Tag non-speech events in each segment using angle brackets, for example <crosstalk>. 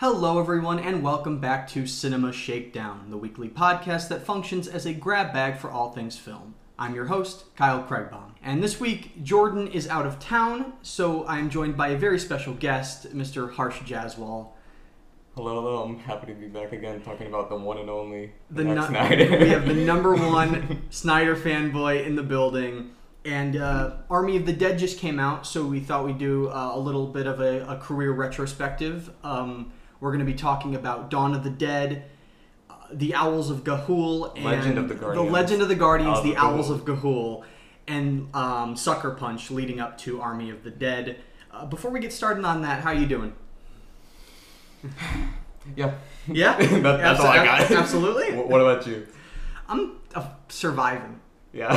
Hello, everyone, and welcome back to Cinema Shakedown, the weekly podcast that functions as a grab bag for all things film. I'm your host, Kyle Craigbaum, and this week Jordan is out of town, so I'm joined by a very special guest, Mr. Harsh Jaswal. Hello, hello. I'm happy to be back again talking about the one and only The Zack nu- Snyder. <laughs> we have the number <laughs> one Snyder fanboy in the building, and uh, Army of the Dead just came out, so we thought we'd do uh, a little bit of a, a career retrospective. Um, we're going to be talking about Dawn of the Dead, uh, the Owls of Ga'Hoole, and Legend of the Guardians. Legend of the Guardians, Owls the of Owls of Ga'Hoole, and um, Sucker Punch, leading up to Army of the Dead. Uh, before we get started on that, how are you doing? <laughs> yeah. Yeah, <laughs> That- that's all I got. Absolutely. <laughs> What about you? I'm uh, surviving. Yeah.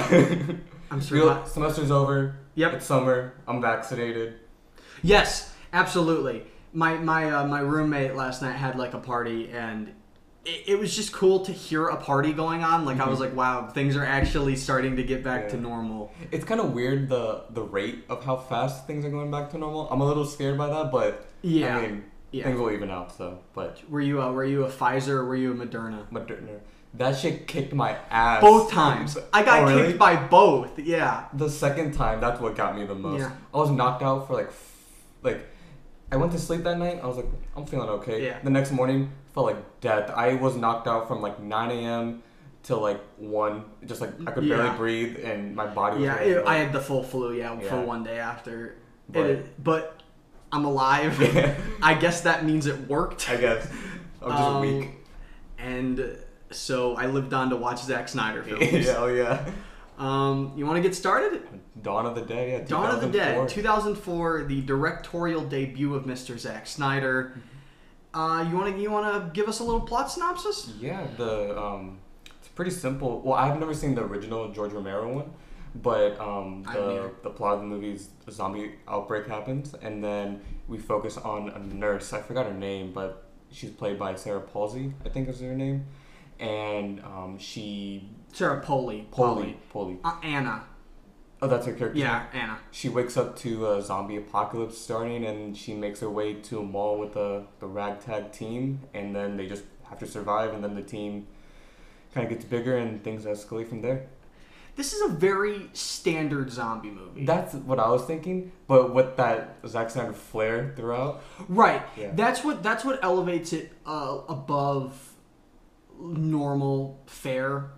I'm surviving. semester's over. Yep. It's summer. I'm vaccinated. Yes, absolutely. My my uh, my roommate last night had like a party, and it, it was just cool to hear a party going on. Like I was like, wow, things are actually starting to get back to Mm-hmm. Normal. It's kind of weird the the rate of how fast things are going back to normal. I'm a little scared by that, but Yeah. I mean, Yeah. things will even out. So, but Were you uh, were you a Pfizer or were you a Moderna? Moderna, that shit kicked my ass. Both times. I got Oh, really? kicked by both. Yeah. The second time, that's what got me the most. Yeah. I was knocked out for like, like, I went to sleep that night. I was like, I'm feeling okay. Yeah. The next morning, felt like death. I was knocked out from like 9 a.m. till like 1. Just like I could Yeah. barely breathe and my body was Yeah, like, it, I had the full flu. Yeah, for Yeah. one day after. But- It- but I'm alive. <laughs> Yeah. I guess that means it worked. I guess. <laughs> I'm just Um, weak. And so I lived on to watch Zack Snyder <laughs> films. yeah, oh yeah. Um, you want to get started? Dawn of the Dead, yeah. Dawn of the Dead, 2004. 2004, the directorial debut of Mr. Zack Snyder. Uh, you want to you want to give us a little plot synopsis? Yeah, the um, it's pretty simple. Well, I've never seen the original George Romero one, but um, the the plot of the movie is a zombie outbreak happens, and then we focus on a nurse. I forgot her name, but she's played by Sarah Palsy, I think is her name, and um, she Sarah Polley. Polley Polley. Uh, Anna. Oh, that's her character. Yeah, Anna. She wakes up to a zombie apocalypse starting, and she makes her way to a mall with the the ragtag team, and then they just have to survive, and then the team kind of gets bigger, and things escalate from there. This is a very standard zombie movie. That's what I was thinking, but with that Zack Snyder flair throughout. right. Yeah. That's what that's what elevates it uh, above normal fare.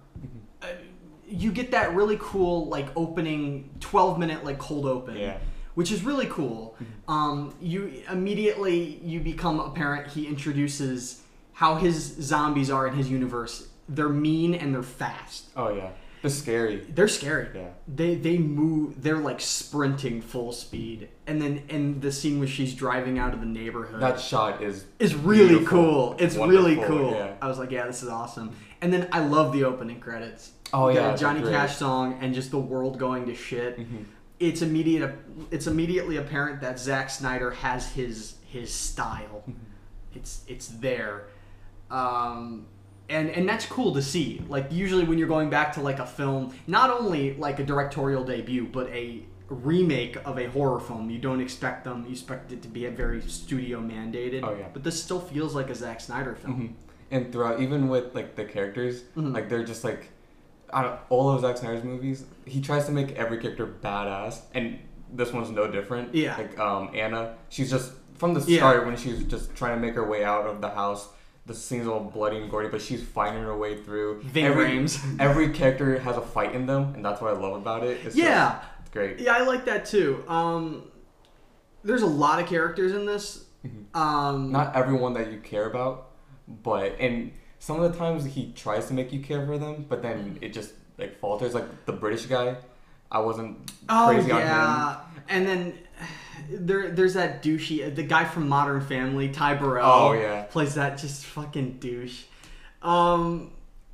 Mm-hmm. You get that really cool like opening 12 minute like cold open. Yeah. which is really cool. Um, you immediately you become apparent. He introduces how his zombies are in his universe. They're mean and they're fast. Oh yeah, they're scary. They're scary. Yeah. They they move. They're like sprinting full speed. And then in the scene where she's driving out of the neighborhood, That shot is is really cool. It's really cool. yeah. I was like, yeah, this is awesome. And then I love the opening credits. Oh, The yeah, Johnny. Cash song and just the world going to shit. Mhm. It's immediate. It's immediately apparent that Zack Snyder has his his style. Mm-hmm. It's it's there, um, and and that's cool to see. Like usually when you're going back to like a film, not only like a directorial debut, but a remake of a horror film, you don't expect them. You expect it to be a very studio mandated. Oh, yeah. But this still feels like a Zack Snyder film. Mhm. And throughout, even with like the characters, Mhm. like they're just like, I don't all of Zack Snyder's movies. He tries to make every character badass, and this one's no different. Yeah. Like um, Anna, she's just from the Yeah. start when she's just trying to make her way out of the house. The scene's all bloody and gory, but she's fighting her way through. Ving every, Rhames. <laughs> every character has a fight in them, and that's what I love about it. It's Yeah. just, it's great. Yeah, I like that too. Um, there's a lot of characters in this. Um, Not everyone that you care about, but and some of the times he tries to make you care for them, but then it just like falters. Like the British guy, I wasn't Oh crazy on him. yeah, and then there there's that douchey uh, the guy from Modern Family, Ty Burrell. Oh, yeah. plays that just fucking douche. Um,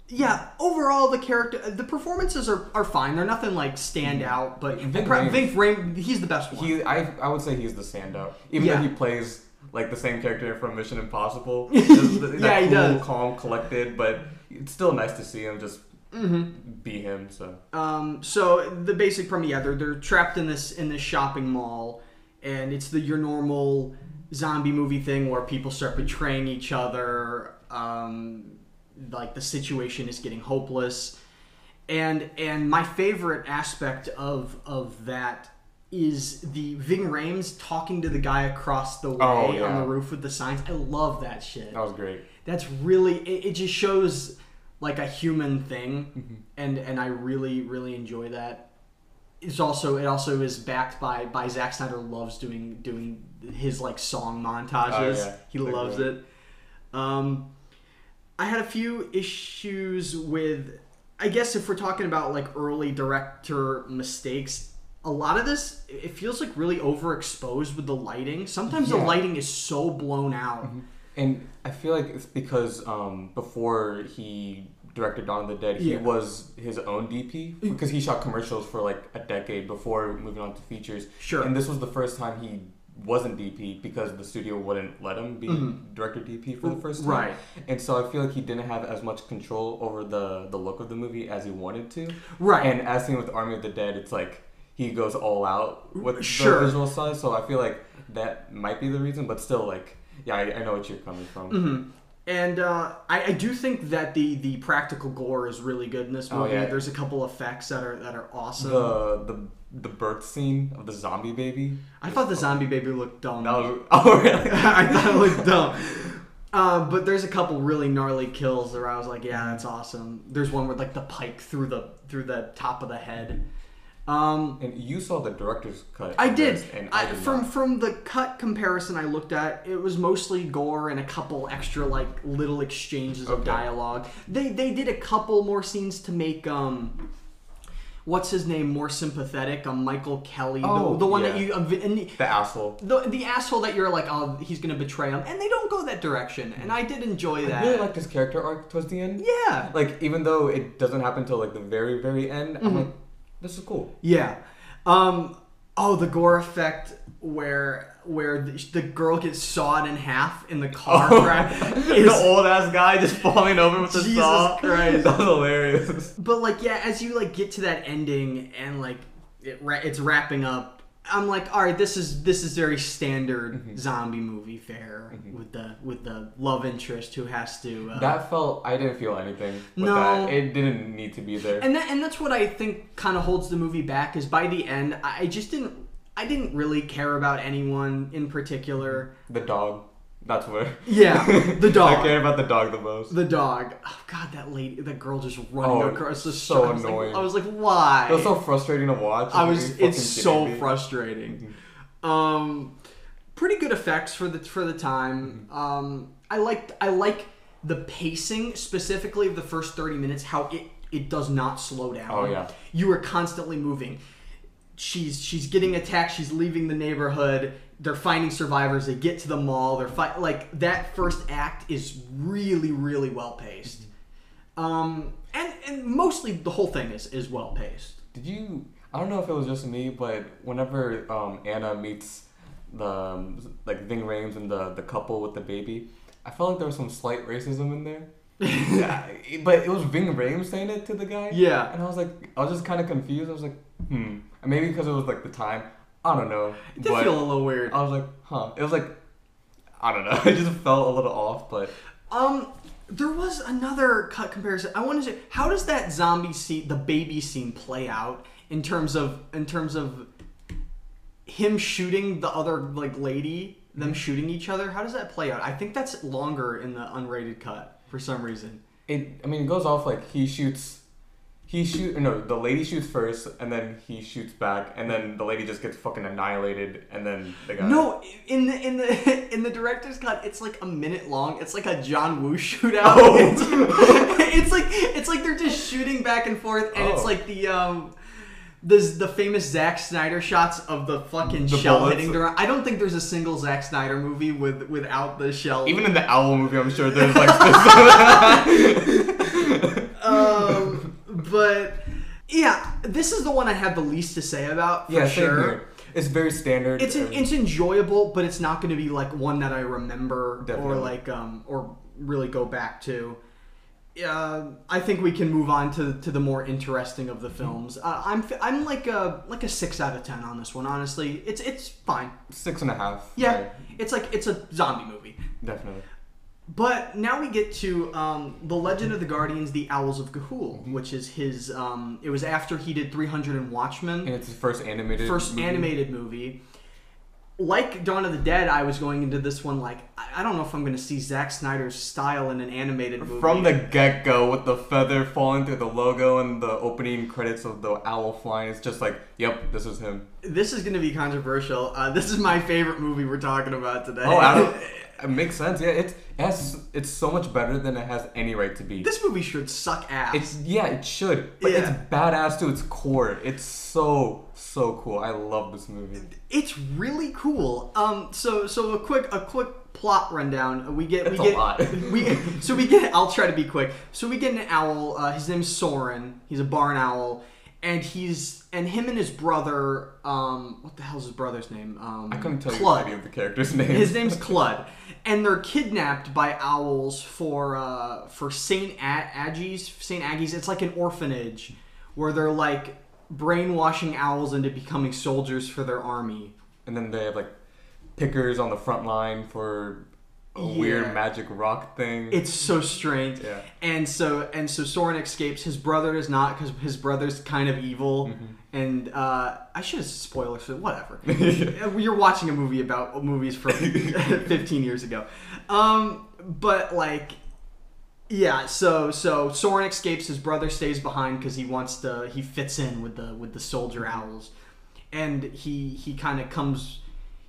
yeah, overall the character, uh, the performances are, are fine. They're nothing like stand mm-hmm. out, but Ving Pra- Rhames- Ving he's the best one. He, I, I would say he's the standout. Even Yeah. though he plays like the same character from Mission Impossible. <laughs> Just Yeah, he does. calm, collected, but it's still nice to see him just Mm-hmm. be him. So Um, so the basic premise, yeah, they're, they're trapped in this in this shopping mall, and it's the your normal zombie movie thing where people start betraying each other. Um, like the situation is getting hopeless, and and my favorite aspect of of that is the Ving Rhames talking to the guy across the way Oh, on the roof with the signs. I love that shit that was great. that's really it, it just shows like a human thing Mm-hmm. and and i really really enjoy that it's also it also is backed by by Zack Snyder loves doing doing his like song montages. Oh, yeah. He They're loves great. it. Um, I had a few issues with. I guess if we're talking about like early director mistakes, a lot of this it feels like really overexposed with the lighting. Sometimes the lighting is so blown out. And I feel like it's because um, before he directed Dawn of the Dead, he Yeah. was his own DP because he shot commercials for like a decade before moving on to features. Sure. And this was the first time he wasn't DP because the studio wouldn't let him be director DP for the first time. Mm-hmm. Right. And so I feel like he didn't have as much control over the the look of the movie as he wanted to. Right. And as seen with Army of the Dead, it's like he goes all out with Sure. the visual side. So I feel like that might be the reason, but still, like, yeah, I, I know what you're coming from. Mm-hmm. And uh, I, I do think that the the practical gore is really good in this Oh, movie. yeah. There's a couple effects that are that are awesome. The the the birth scene of the zombie baby. I thought the zombie baby looked dumb. Was <laughs> oh really? <laughs> I thought it looked dumb. Uh, but there's a couple really gnarly kills where I was like, yeah, that's awesome. There's one with like the pike through the through the top of the head. Um, And you saw the director's cut. I did. and I, I, did from not. from the cut comparison I looked at, it was mostly gore and a couple extra like little exchanges of dialogue. They they did a couple more scenes to make um what's his name more sympathetic. Um, Michael Kelly, Oh, the, the one that you uh, the, the asshole. the the asshole that you're like, oh, he's gonna betray him, and they don't go that direction, and I did enjoy that. I really liked his character arc towards the end. yeah, Like even though it doesn't happen until like the very very end, Mm-hmm. I'm like, this is cool. Yeah. Um. Oh, the gore effect where where the, the girl gets sawed in half in the car crash <laughs> is. the old ass guy just falling over with the Jesus saw. Christ. that was hilarious. But like, yeah, as you like get to that ending and like it it's wrapping up, I'm like, all right, this is this is very standard Mm-hmm. zombie movie fare with the with the love interest who has to. Uh, That felt I didn't feel anything with No. that. It didn't need to be there. and that and that's what I think kind of holds the movie back is by the end I just didn't I didn't really care about anyone in particular. the dog. That's where. Yeah, the <laughs> dog. I care about the dog the most. The dog. Oh god, that lady, that girl just running Oh, across the so street. I was like- annoying. I was like, why? It was so frustrating to watch. I was. It's so me? frustrating. Um, pretty good effects for the for the time. Mm-hmm. Um, I liked. I like the pacing specifically of the first thirty minutes. How it it does not slow down. Oh, yeah. You are constantly moving. She's she's getting attacked. She's leaving the neighborhood. They're finding survivors. They get to the mall. They're fight like that. First act is really really well paced. Um, and and mostly the whole thing is is well paced. Did you? I don't know if it was just me, but whenever um, Anna meets the um, like Ving Rhames and the the couple with the baby, I felt like there was some slight racism in there. <laughs> yeah, but it was Ving Rhames saying it to the guy. Yeah. and I was like, I was just kind of confused. I was like, hmm, and maybe because it was like the time. I don't know. It did feel a little weird. I was like, huh. It was like, I don't know. <laughs> It just felt a little off, but Um, there was another cut comparison. I want to say, how does that zombie scene, the baby scene, play out in terms of in terms of him shooting the other like lady, them shooting each other? How does that play out? I think that's longer in the unrated cut for some reason. it. I mean, it goes off like he shoots. He shoot no, the lady shoots first, and then he shoots back, and then the lady just gets fucking annihilated, and then the guy. No, in the in the <laughs> in the director's cut, it's like a minute long. It's like a John Woo <laughs> shootout. Oh. It's, <laughs> it's like it's like they're just shooting back and forth, and it's Oh. like the um. The, the famous Zack Snyder shots of the fucking The shell bullets. hitting the. I don't think there's a single Zack Snyder movie with without the shell. Even in the owl movie, I'm sure there's like. But yeah, this is the one I have the least to say about for yeah, sure. It's very standard. It's an, mean, it's enjoyable, but it's not going to be like one that I remember or like um or really go back to. Uh, I think we can move on to, to the more interesting of the Mm-hmm. films. Uh, I'm I'm like a like a six out of ten on this one. Honestly, it's it's fine. six and a half. Yeah, right, it's like it's a zombie movie. definitely. But now we get to um, the Legend of the Guardians: The Owls of Ga'Hoole, Mm-hmm. which is his. Um, it was after he did 300 and Watchmen And it's his first animated. first movie. animated movie. Like Dawn of the Dead, I was going into this one like I don't know if I'm going to see Zack Snyder's style in an animated movie. From the get go, with the feather falling through the logo and the opening credits of the owl flying, it's just like, yep, this is him. this is going to be controversial. Uh, this is my favorite movie we're talking about today. Oh, I don't, <laughs> it makes sense. Yeah, it's it has, it's so much better than it has any right to be. this movie should suck ass. It's yeah, it should, but Yeah. it's badass to its core. It's so so cool. I love this movie. it's really cool. Um, so so a quick a quick plot rundown. We get It's we a get lot. <laughs> we so we get. I'll try to be quick. So we get an owl. Uh, his name's Soren. He's a barn owl, and he's and him and his brother. Um, what the hell's his brother's name? Um, I couldn't tell Kludd. you any of the characters' names. His name's <laughs> Kludd, and they're kidnapped by owls for uh, for Saint A- Aggies. Saint Aggies. It's like an orphanage where they're like brainwashing owls into becoming soldiers for their army. and then they have like pickers on the front line for a Yeah. weird magic rock thing. It's so strange. Yeah. And so and so Soren escapes. His brother is not because his brother's kind of evil. Mm-hmm. And uh, I should have spoilers for whatever. <laughs> You're watching a movie about movies from <laughs> 15 years ago. Um, but like, yeah. So so Soren escapes. His brother stays behind because he wants to. He fits in with the with the soldier owls, and he he kind of comes.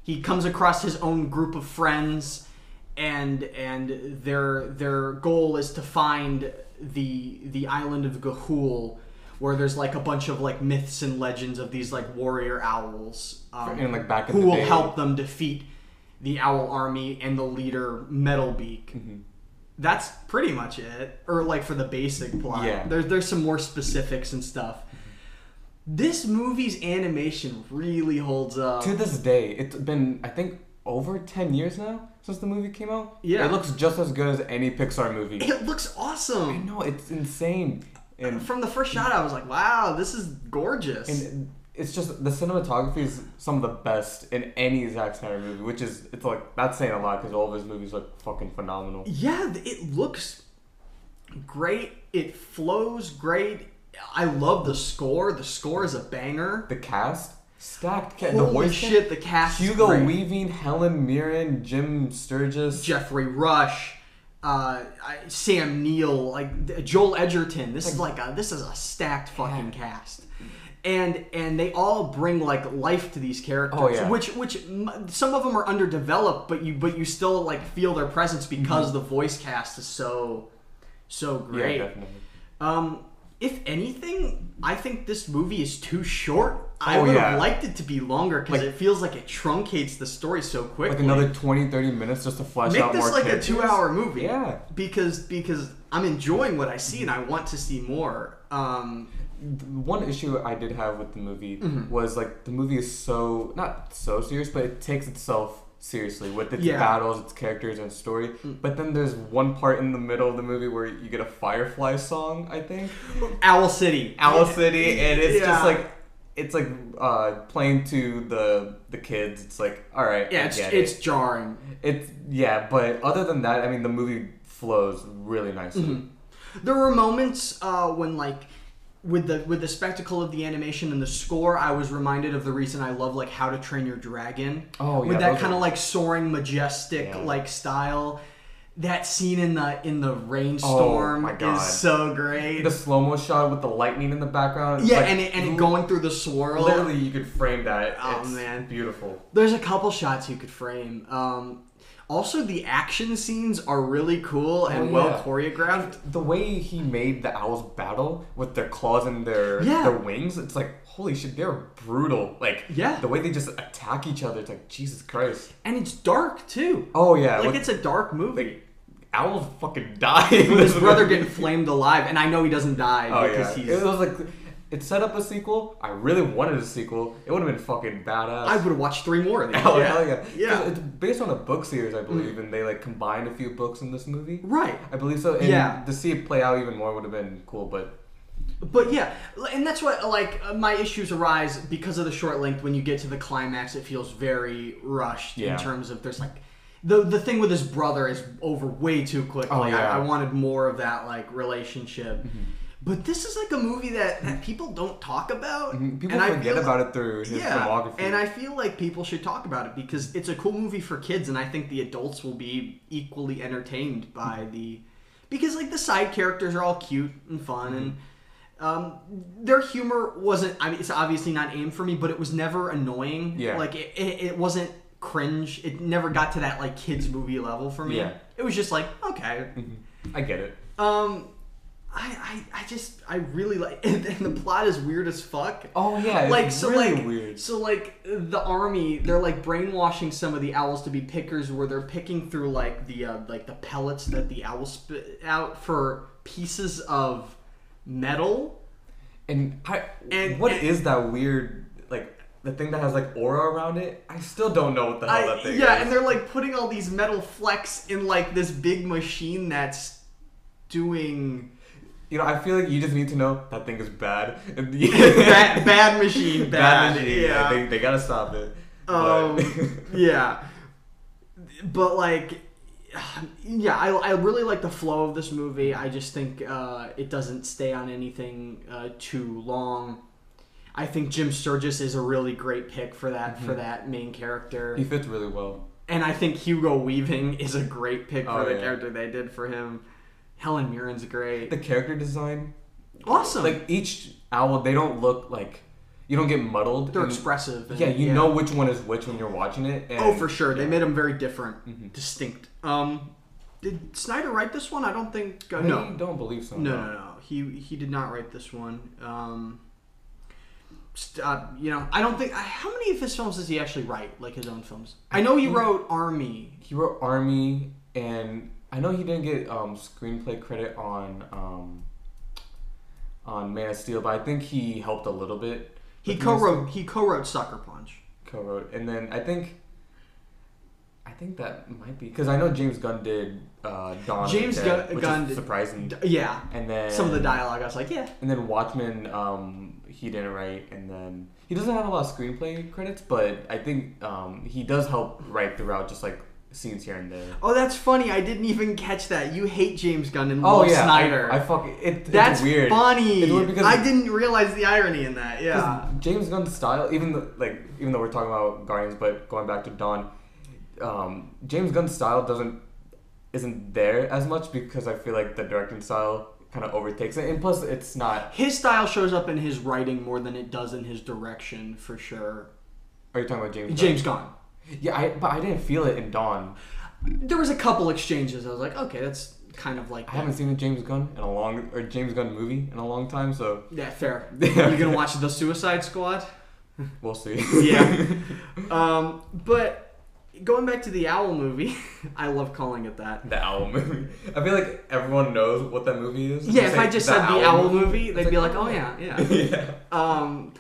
He comes across his own group of friends and and their their goal is to find the the island of Ga'Hoole, where there's like a bunch of like myths and legends of these like warrior owls, um, And, like, back who will day- help them defeat the owl army and the leader Metalbeak. Mm-hmm. That's pretty much it, or like for the basic plot. Yeah. There's there's some more specifics and stuff. This movie's animation really holds up. to this day, it's been I think over ten years now since the movie came out. Yeah. it looks just as good as any Pixar movie. It looks awesome. I know it's insane, and From the first shot, I was like, "Wow, this is gorgeous." and it's just the cinematography is some of the best in any Zack Snyder movie, which is it's like that's saying a lot because all of his movies look fucking phenomenal. yeah, it looks great. It flows great. I love the score. The score is a banger. The cast stacked. Ca- the Holy voice shit, the cast is Hugo great. Weaving, Helen Mirren, Jim Sturgis. Geoffrey Rush, uh, I- Sam Neill, like Joel Edgerton. This is like a this is a stacked fucking cast. And and they all bring like life to these characters, Oh, yeah. which which m- some of them are underdeveloped, but you but you still like feel their presence because the voice cast is so so Mm-hmm. yeah, great. definitely. Um, if anything, I think this movie is too short. I Oh, would have liked it to be longer because Like- it feels like it truncates the story so quickly. Like another 20, 30 minutes just to flesh Make out this more like characters. a two-hour movie. Yeah. because because I'm enjoying what I see and I want to see more. Um, One issue I did have with the movie Mm-hmm. was like the movie is so not so serious, but it takes itself seriously with its Yeah. Mm. battles, its characters, and story. But then there's one part in the middle of the movie where you get a Firefly song, I think, Owl City, Owl City, and it's Yeah. just like it's like uh, playing to the the kids. It's like all right, yeah, I it's it's it. jarring. It's yeah, but other than that, I mean, the movie flows really nicely. Mm-hmm. There were moments uh, when like with the with the spectacle of the animation and the score, I was reminded of the reason I love like How to Train Your Dragon. Oh, yeah, with that kind of like soaring, majestic Yeah. like style. That scene in the in the rainstorm Oh, is so great. The slow mo shot with the lightning in the background. yeah, like, and it, and it going through the swirl. Literally, you could frame that. Oh, it's man. beautiful. There's a couple shots you could frame. Um, also, the action scenes are really cool and Oh, well yeah. choreographed. The way he made the owls battle with their claws and their Yeah. their wings, it's like holy shit, they're brutal. Like Yeah. the way they just attack each other, it's like Jesus Christ. And it's dark too. Oh yeah, like it's a dark movie. like Owl's fucking <laughs> dying. With his brother getting <laughs> flamed alive, and I know he doesn't die Oh because yeah. he's. It was like it set up a sequel. I really wanted a sequel. It would have been fucking badass. I would have watched three more of these. Oh yeah. hell yeah! Yeah. Mm. It's based on a book series, I believe, and they like combined a few books in this movie. Right. I believe so. And Yeah. To see it play out even more would have been cool, but But yeah, and that's what like uh, my issues arise because of the short length. When you get to the climax, it feels very rushed Yeah. in terms of there's like the the thing with his brother is over way too quickly. Oh, yeah. I, I wanted more of that like relationship. But this is like a movie that, that people don't talk about. Mhm. people and I forget about it through his yeah, filmography. and I feel like people should talk about it because it's a cool movie for kids, and I think the adults will be equally entertained by the because like the side characters are all cute and fun and. Um, their humor wasn't. I mean, it's obviously not aimed for me, but it was never annoying. Yeah. Like it, it, it wasn't cringe. It never got to that like kids movie level for me. Yeah. It was just like okay. I get it. Um, I, I, I just I really like and, <laughs> and the plot is weird as fuck. Oh yeah, it's like so really like weird. so like the army they're like brainwashing some of the owls to be pickers where they're picking through like the uh, like the pellets that the owls spit out for pieces of metal. And I, And- what and- is that weird the thing that has like aura around it? I still don't know what the hell I, that thing yeah, is. Yeah, and they're like putting all these metal flecks in like this big machine that's doing you know, I feel like you just need to know that thing is bad. <laughs> bad, bad machine, bad, machine. Yeah. they, they gotta stop it. Um, <laughs> yeah, but like, <sighs> yeah, I, I really like the flow of this movie. I just think uh, it doesn't stay on anything uh, too long. I think Jim Sturgis is a really great pick for that for that main character, he fits really well. and I think Hugo Weaving is a great pick for Oh, the yeah. character they did for him. Helen Mirren's great, The character design, awesome. like each owl, they don't look like you don't get muddled. They're and- expressive. and- Yeah, you know which one is which when you're watching it. And Oh, for sure. They made them very different, Mhm. distinct. Um, did Snyder write this one? I don't think. Uh, no. don't believe so. No, no, no. He he did not write this one. Um, uh, you know, I don't think. How many of his films does he actually write? Like his own films? I know he wrote Army. He wrote Army, and I know he didn't get um, screenplay credit on um, on Man of Steel, but I think he helped a little bit. He with Man of co-wrote. He co-wrote Sucker Punch. Co-wrote, and then I think. I think that might be because I know James Gunn did uh, Dawn. James Gunn- Gunn did- surprising. Yeah. and then Some of the dialogue, I was like, yeah. And then Watchmen, um, he didn't write, and then he doesn't have a lot of screenplay credits, but I think um, he does help write throughout, just like scenes here and there. Oh, that's funny. I didn't even catch that. You hate James Gunn and Oh love yeah, Snyder. I, I fuck it. that's it's weird. funny. It's weird because I didn't realize the irony in that. Yeah. James Gunn's style, even though, like even though we're talking about Guardians, but going back to Dawn, um, James Gunn's style doesn't isn't there as much because I feel like the directing style kind of overtakes it, and plus it's not. His style shows up in his writing more than it does in his direction, for sure. Are you talking about James? James Gunn. Yeah, I, but I didn't feel it in Dawn. There was a couple exchanges. I was like, okay, that's kind of like. I haven't seen a James Gunn in a long or James Gunn movie in a long time, so Yeah, fair. <laughs> You're gonna watch the Suicide Squad? we'll see. Yeah. <laughs> um, but going back to the Owl movie, <laughs> I love calling it that. the Owl movie. I feel like everyone knows what that movie is. Yeah, if I just said the Owl movie, they'd it's be like, oh yeah, yeah. <laughs> yeah. Um,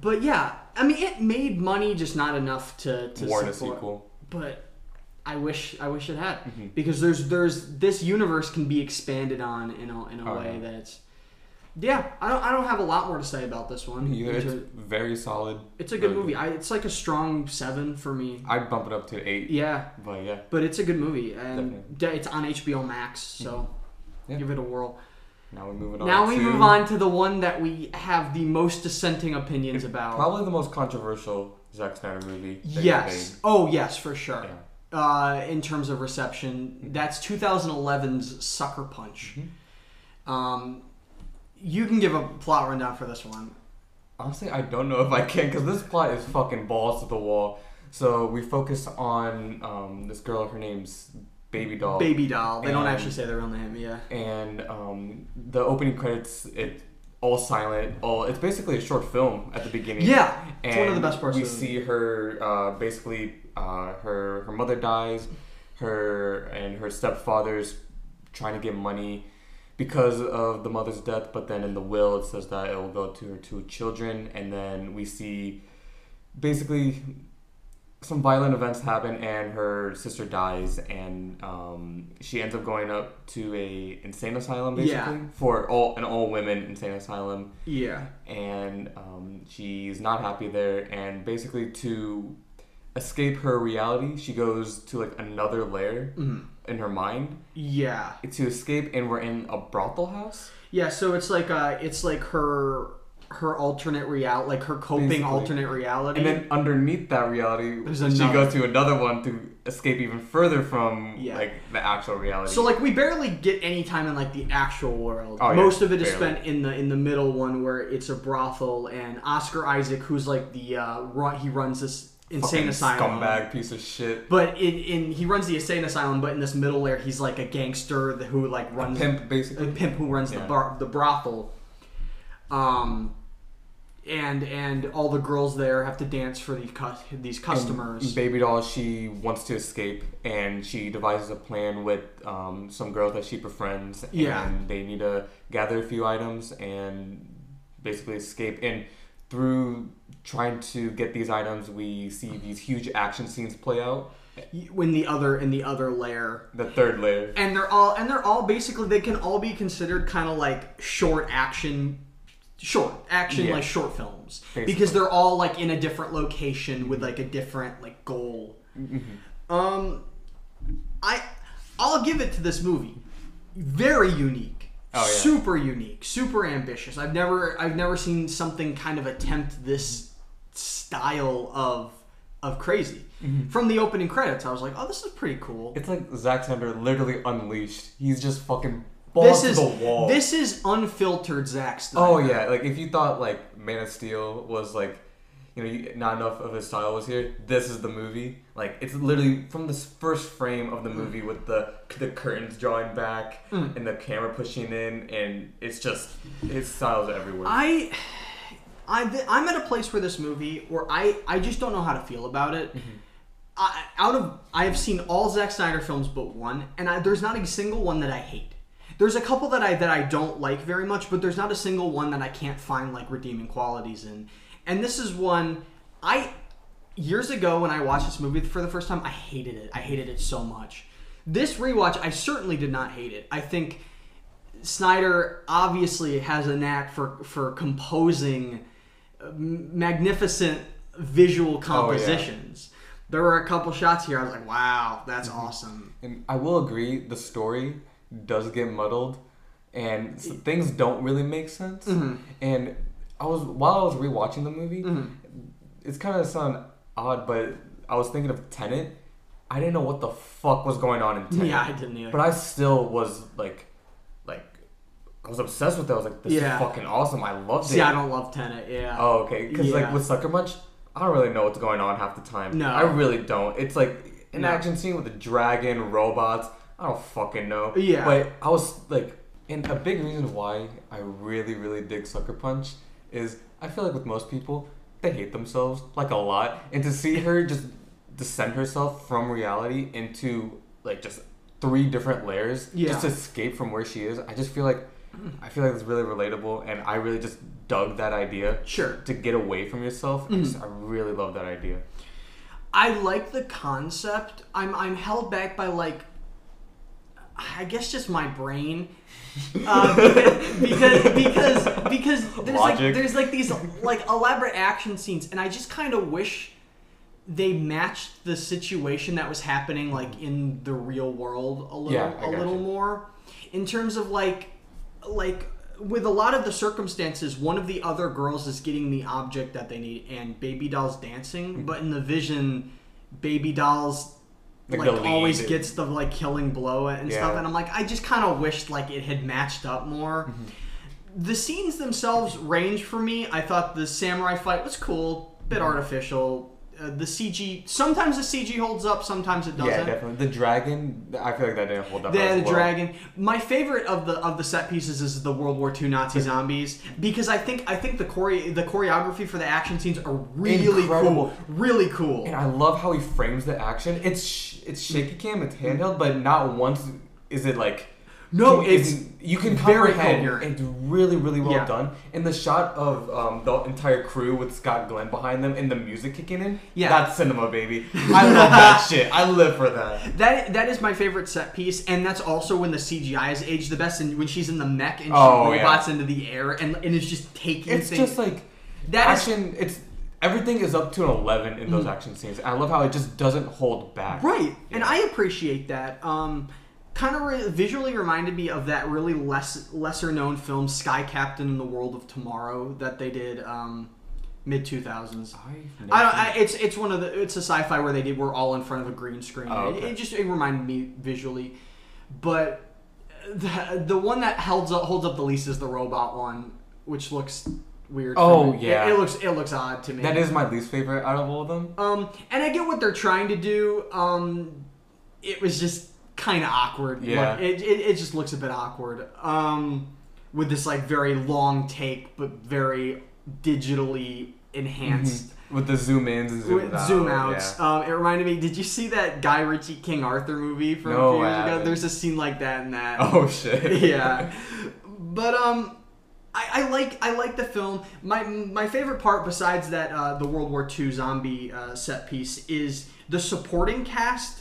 but yeah, I mean, it made money, just not enough to to Warn a sequel. But I wish I wish it had Mhm. because there's there's this universe can be expanded on in a in a Oh, way yeah. that's. Yeah, I don't. I don't have a lot more to say about this one. Either it's It's a- very solid. It's a good really movie. I, it's like a strong seven for me. I'd bump it up to eight. Yeah, But yeah, but it's a good movie, and Definitely. de- it's on HBO Max, so Yeah. give it a whirl. now we move on. Now we to move on to the one that we have the most dissenting opinions about. Probably the most controversial Zack Snyder movie. yes. Oh, yes, for sure. Yeah. Uh, in terms of reception, that's 2011's Sucker Punch. Mm-hmm. Um, you can give a plot rundown for this one. Honestly, I don't know if I can because this plot is fucking balls to the wall. So we focus on um, this girl. Her name's Baby Doll. Baby doll. They don't And- actually say their real name. Yeah. and um, the opening credits it all silent all it's basically a short film at the beginning Yeah. and It's one of the best parts we of the see her uh, basically uh, her her mother dies her and her stepfather's trying to get money because of the mother's death. But then in the will, it says that it will go to her two children, and then we see basically some violent events happen and her sister dies and um, she ends up going up to a insane asylum basically Yeah. for all an all women insane asylum Yeah. and um, she's not happy there and basically to escape her reality she goes to like another layer Mhm. in her mind Yeah. to escape and we're in a brothel house Yeah, so it's like uh it's like her her alternate reality, like her coping Basically. alternate reality. and then underneath that reality There's she another. goes to another one to escape even further from Yeah. like the actual reality so like we barely get any time in like the actual world. Oh, yeah, Most of it is barely. spent in the in the middle one where it's a brothel and Oscar Isaac who's like the uh run, he runs this insane asylum. scumbag piece of shit But in, in he runs the insane asylum, but in this middle layer he's like a gangster who like runs pimp basically, a pimp who runs the bar, the brothel. Um, and and all the girls there have to dance for these cus- these customers. And Baby doll, she wants to escape, and she devises a plan with um, some girls that she befriends. Yeah. And they need to gather a few items and basically escape. And through trying to get these items, we see these huge action scenes play out. when the other in the other layer. The third layer. And they're all and they're all basically they can all be considered kind of like short action short action Yeah. like short films Basically. because they're all like in a different location with like a different like goal. Um I I'll give it to this movie. Very unique. Oh, yeah. Super unique, super ambitious. I've never I've never seen something kind of attempt this style of of crazy. Mm-hmm. From the opening credits, I was like, "Oh, this is pretty cool." It's like Zack Snyder literally unleashed. He's just fucking balls this is to the wall. this is unfiltered Zack Snyder. Oh yeah, like if you thought like Man of Steel was like, you know, you, not enough of his style was here. This is the movie. Like it's literally from this first frame of the movie with the the curtains drawing back Mm. and the camera pushing in, and it's just his style's everywhere. I, I, I'm at a place where this movie where I, I just don't know how to feel about it. Mm-hmm. I, out of I have seen all Zack Snyder films but one, and I, there's not a single one that I hate. There's a couple that I that I don't like very much, but there's not a single one that I can't find like redeeming qualities in. And this is one I years ago when I watched this movie for the first time, I hated it. I hated it so much. This rewatch, I certainly did not hate it. I think Snyder obviously has a knack for for composing uh, magnificent visual compositions. There were a couple shots here. I was like, "Wow, that's awesome." and I will agree, the story does get muddled, and things don't really make sense. Mm-hmm. And I was while I was rewatching the movie, mm-hmm. it's kind of sound odd, but I was thinking of Tenet. I didn't know what the fuck was going on in Tenet. Yeah, I didn't either. But I still was like, like, I was obsessed with it. I was like, this Yeah. is fucking awesome. I loved See, it. I don't love Tenet. Yeah. Oh, okay. Because Yeah. like with Sucker Punch, I don't really know what's going on half the time. No. I really don't. It's like an No. action scene with a dragon, robots. I don't fucking know. Yeah. But I was like, and a big reason why I really, really dig Sucker Punch is I feel like with most people, they hate themselves like a lot, and to see her just descend herself from reality into like just three different layers, Yeah. just to escape from where she is. I just feel like. I feel like it's really relatable, and I really just dug that idea Sure. to get away from yourself. I, just, I really love that idea. I like the concept. I'm I'm held back by like I guess just my brain. Uh, <laughs> because because because there's like there's like these like elaborate action scenes and I just kind of wish they matched the situation that was happening like in the real world a little Yeah, a little you. more in terms of like like with a lot of the circumstances one of the other girls is getting the object that they need and baby doll's dancing Mm-hmm. but in the vision baby doll's Like like, always gets the like killing blow and stuff and i'm like i just kind of wished like it had matched up more Mm-hmm. the scenes themselves range for me i thought the samurai fight was cool bit Mm-hmm. artificial uh, the cg sometimes the cg holds up sometimes it doesn't Yeah, definitely. The dragon, I feel like that didn't hold up. as the well. dragon. My favorite of the of the set pieces is the World War II Nazi zombies because I think I think the chore- the choreography for the action scenes are really Incredible. cool, really cool. And I love how he frames the action. It's sh- it's shaky cam, it's handheld, but not once is it like No, it's is- you can very comprehend. coherent. It's really really well Yeah. done. And the shot of um, the entire crew with Scott Glenn behind them and the music kicking in. Yeah. that's cinema, baby. <laughs> I love that shit. I live for that. That that is my favorite set piece, and that's also when the CGI is aged the best. And when she's in the mech and she Oh, yeah. robots into the air, and and it's just taking. It's things. just like That is- action. it's everything is up to an eleven in those action scenes. I love how it just doesn't hold back. right, and I appreciate that. Um, kind of re- visually reminded me of that really less lesser known film Sky Captain in the World of Tomorrow that they did um, mid two thousands. I've don't. I, it's it's one of the. It's a sci-fi where they did. We're all in front of a green screen. Oh, it, okay. it just it reminded me visually, but the the one that holds up holds up the least is the robot one, which looks weird. Oh, yeah. it, it looks it looks odd to me. that is my least favorite out of all of them. Um, and I get what they're trying to do. Um, it was just kind of awkward. Yeah. It, it it just looks a bit awkward. Um, with this like very long take, but very digitally enhanced. With the zoom ins and zoom With outs. zoom outs. Yeah. Um, it reminded me. Did you see that Guy Ritchie King Arthur movie from No, a few years ago? There's a scene like that in that. Oh shit. <laughs> yeah, but um, I, I like I like the film. My my favorite part, besides that, uh, the World War II zombie uh, set piece, is the supporting cast.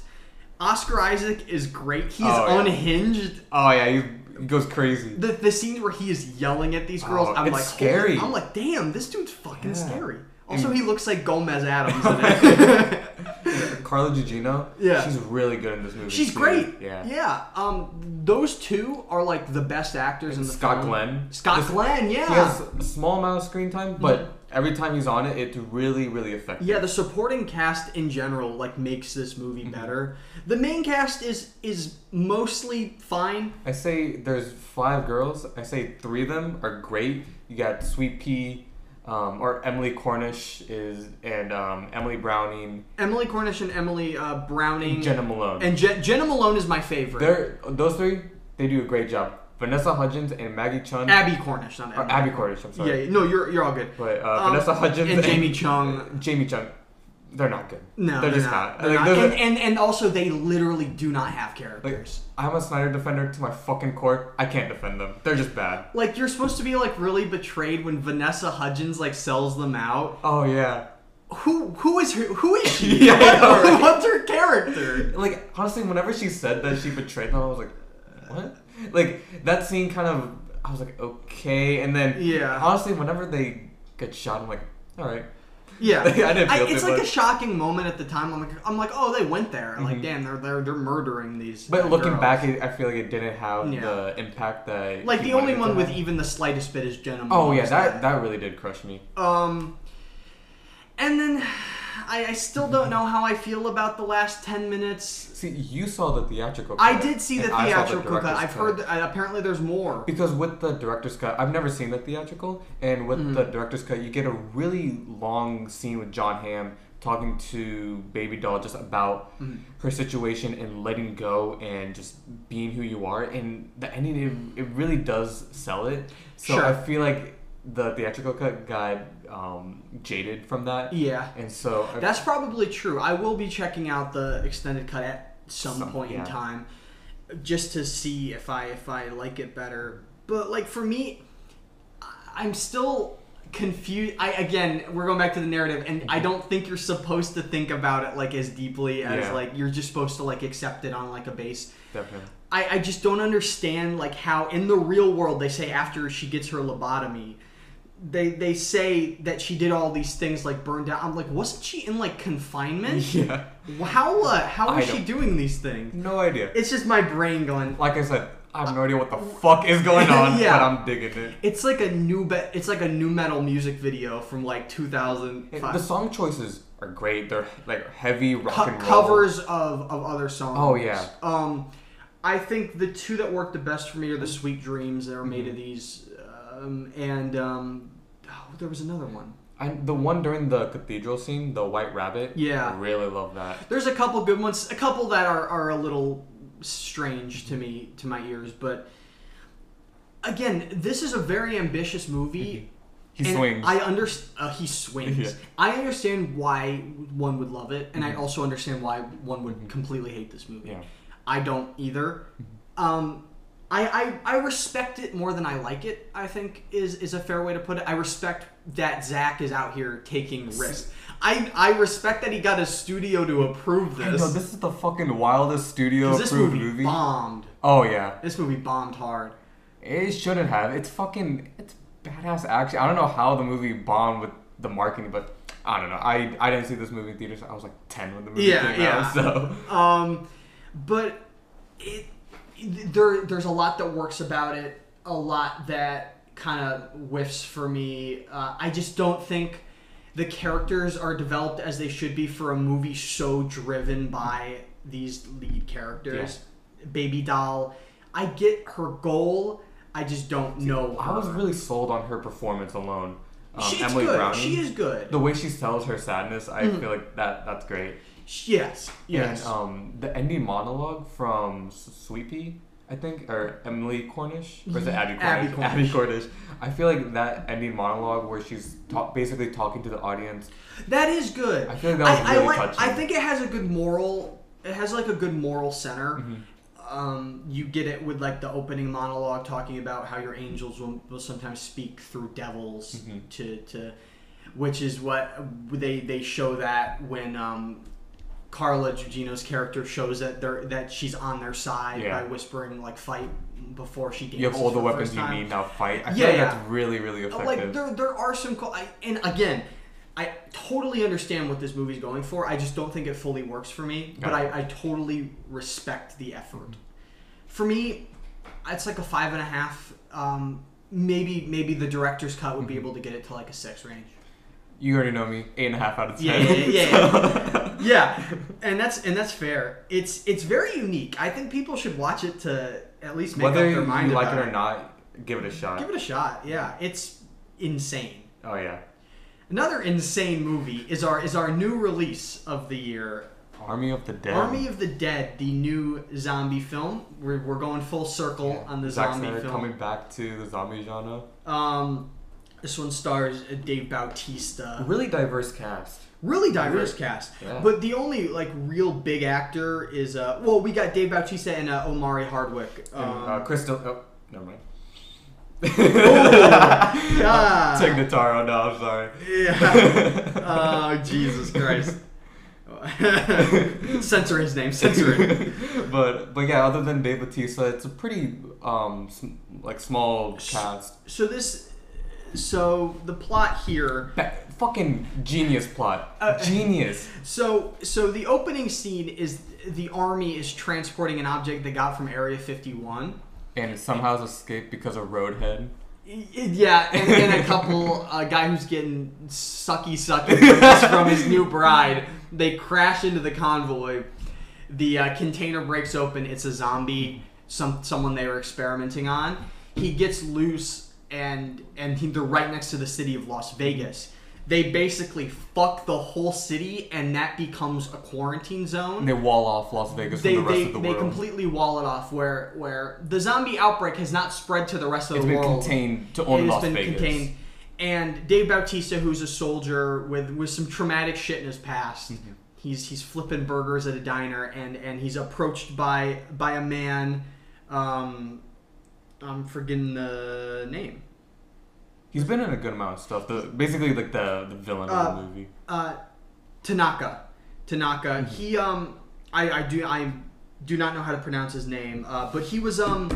Oscar Isaac is great. He's Oh, yeah. unhinged. Oh yeah, he he goes crazy. The, the scenes where he is yelling at these girls, Oh, I'm like, scary. I'm like, damn, this dude's fucking Yeah. scary. Also, And- he looks like Gomez Addams. <laughs> <laughs> Carla Gugino. Yeah. She's really good in this movie. She's too. great. Yeah. Yeah. Um, those two are like the best actors in the Scott film. Glenn. Scott This- Glenn. Yeah. He has a small amount of screen time, but every time he's on it, it's really, really effective. Yeah, the supporting cast in general like makes this movie Mm-hmm. better. The main cast is is mostly fine. I say there's five girls. I say three of them are great. You got Sweet Pea, um, or Emily Cornish is, and um, Emily Browning, Emily Cornish and Emily uh, Browning Jena Malone. and Je- Jena Malone is my favorite. They're those three. They do a great job. Vanessa Hudgens and Maggie Chun. Abby Cornish, not Emily. Abby Cornish. I'm sorry. yeah, no, you're you're all good. But uh, Um, Vanessa Hudgens and Jamie Chung. Jamie Chung. They're not good. No, they're, they're, just not. not. They're Like, not. And, and and also they literally do not have like, characters. I'm a Snyder defender to my fucking core. I can't defend them. They're just bad. Like you're supposed to be like really betrayed when Vanessa Hudgens like sells them out. Oh yeah. Who who is her, who is she? <laughs> Yeah, know, right? What's her character? Like honestly, whenever she said that she betrayed them, I was like, what? <laughs> Like that scene kind of. I was like, okay, and then Yeah. Honestly, whenever they get shot, I'm like, all right. Yeah, <laughs> I didn't feel it's too like a shocking moment at the time. I'm like, I'm like, oh, they went there. Like, Mhm. damn, they're they're they're murdering these. But uh, looking girls. back, it, I feel like it didn't have Yeah. the impact that. like the only it one with have. even the slightest bit is Jena. Oh yeah, that that really did crush me. Um, and then I, I still don't know how I feel about the last ten minutes. See, you saw the theatrical. Cut. I did see the and I saw theatrical cut. I've heard that uh, apparently there's more. Because with the director's cut, I've never seen the theatrical, and with Mm-hmm. the director's cut, you get a really long scene with Jon Hamm talking to Baby Doll just about Mm-hmm. her situation and letting go and just being who you are. And the ending, it, it really does sell it. So Sure. I feel like the theatrical cut got um, jaded from that. Yeah, And so I- that's probably true. I will be checking out the extended cut at some, Some- point in time, just to see if I if I like it better. But like for me, I'm still confused. I again, we're going back to the narrative, and I don't think you're supposed to think about it like as deeply as Yeah. like you're just supposed to like accept it on like a base. definitely. I, I just don't understand like how in the real world they say after she gets her lobotomy they they say that she did all these things like burned down i'm like wasn't she in like confinement <laughs> Yeah. how uh, how is she doing these things No idea. it's just my brain going Like I said, I have no idea what the fuck is going <laughs> on, Yeah. but I'm digging it. it's like a new be- it's like a new metal music video from like And 2005 the song choices are great. They're like heavy rock Co- and roll. covers of, of other songs. Oh, yeah. Um, I think the two that work the best for me are the Sweet Dreams that are made Mm-hmm. of these, um, and um, oh, there was another one. And the one during the cathedral scene, the White Rabbit. Yeah. I really love that. There's a couple good ones, a couple that are, are a little strange to me to my ears, but again, this is a very ambitious movie. He and swings. I understand. Uh, he swings. Yeah. I understand why one would love it, and I also understand why one would completely hate this movie. Yeah. I don't either. Um, I, I, I respect it more than I like it. I think is is a fair way to put it. I respect that Zack is out here taking risks. I I respect that he got a studio to approve this. know this is the fucking wildest studio this approved movie, movie. bombed. Oh yeah, This movie bombed hard. it shouldn't have. It's fucking it's badass action. I don't know how the movie bombed with the marketing, but I don't know. I I didn't see this movie in theaters. I was like ten when the movie Yeah, came yeah. out. So Um, but it, there there's a lot that works about it, a lot that kind of whiffs for me. Uh, I just don't think the characters are developed as they should be for a movie so driven by these lead characters. Baby doll, I get her goal. I just don't know. I was really sold on her performance alone. Um, She, it's Emily good. Browning. She is good. the way she sells her sadness, I Mhm. feel like that that's great. Yes, yes. And um, the ending monologue from Sweet Pea, I think, or Emily Cornish, or is it Abbie Cornish? Abbie Cornish. Cornish. I feel like that ending monologue where she's talk, basically talking to the audience. That is good. I feel like that was I, really I like, touching. I think it has a good moral. It has like a good moral center. Mhm. Um, you get it with like the opening monologue talking about how your angels will, will sometimes speak through devils Mhm. to to, which is what they they show that when um, Carla Gugino's character shows that they're that she's on their side Yeah. by whispering like fight before she dances. You have all the weapons you need now. Fight. I Yeah, feel like yeah. that's really really effective. Like there, there are some, co- I, and again, I totally understand what this movie's going for. I just don't think it fully works for me. But I, I totally respect the effort. For me, it's like a five and a half. Um, maybe maybe the director's cut would be Mm-hmm. able to get it to like a six range. You already know me. Eight and a half out of ten. Yeah, yeah, yeah, <laughs> yeah. <laughs> Yeah, and that's and that's fair. It's it's very unique. I think people should watch it to at least make Whether up their mind you like it or not, give it a shot. Give it a shot. Yeah, it's insane. oh yeah. Another insane movie is our is our new release of the year, Army of the Dead. Army of the Dead, the new zombie film. We're, we're going full circle Yeah. on the Zack zombie Snyder film. coming back to the zombie genre. Um, this one stars Dave Bautista. Really diverse cast. Really diverse cast. Yeah. But the only like real big actor is uh well we got Dave Bautista and uh, Omari Hardwick. And, Um, uh, Crystal. Oh, never mind. <laughs> yeah. Tig Notaro. No, I'm sorry. Yeah. <laughs> oh Jesus Christ. <laughs> censor his name. Censor it. but but yeah, other than Dave Bautista, it's a pretty um like small cast. So this, so the plot here. Fucking genius plot. Uh, genius. <laughs> So so the opening scene is the army is transporting an object they got from Area 51. And it somehow has escaped because of Roadhead. Yeah, and, and a couple, a guy who's getting sucky sucky <laughs> from his new bride. They crash into the convoy. The uh, container breaks open. It's a zombie, some someone they were experimenting on. He gets loose, and and they're right next to the city of Las Vegas. They basically fuck the whole city, and that becomes a quarantine zone And they wall off Las Vegas they, from the rest they, of the they world. completely wall it off where where the zombie outbreak has not spread to the rest of it's the been world. contained to It only has Las been Vegas. contained. And Dave Bautista, who's a soldier with with some traumatic shit in his past, Mm-hmm. he's he's flipping burgers at a diner, and and he's approached by by a man. Um, I'm forgetting the name. He's been in a good amount of stuff. The basically like the the villain Uh, of the movie. uh, Tanaka. Tanaka. Mm-hmm. He um, I, I do I do not know how to pronounce his name. Uh, but he was um,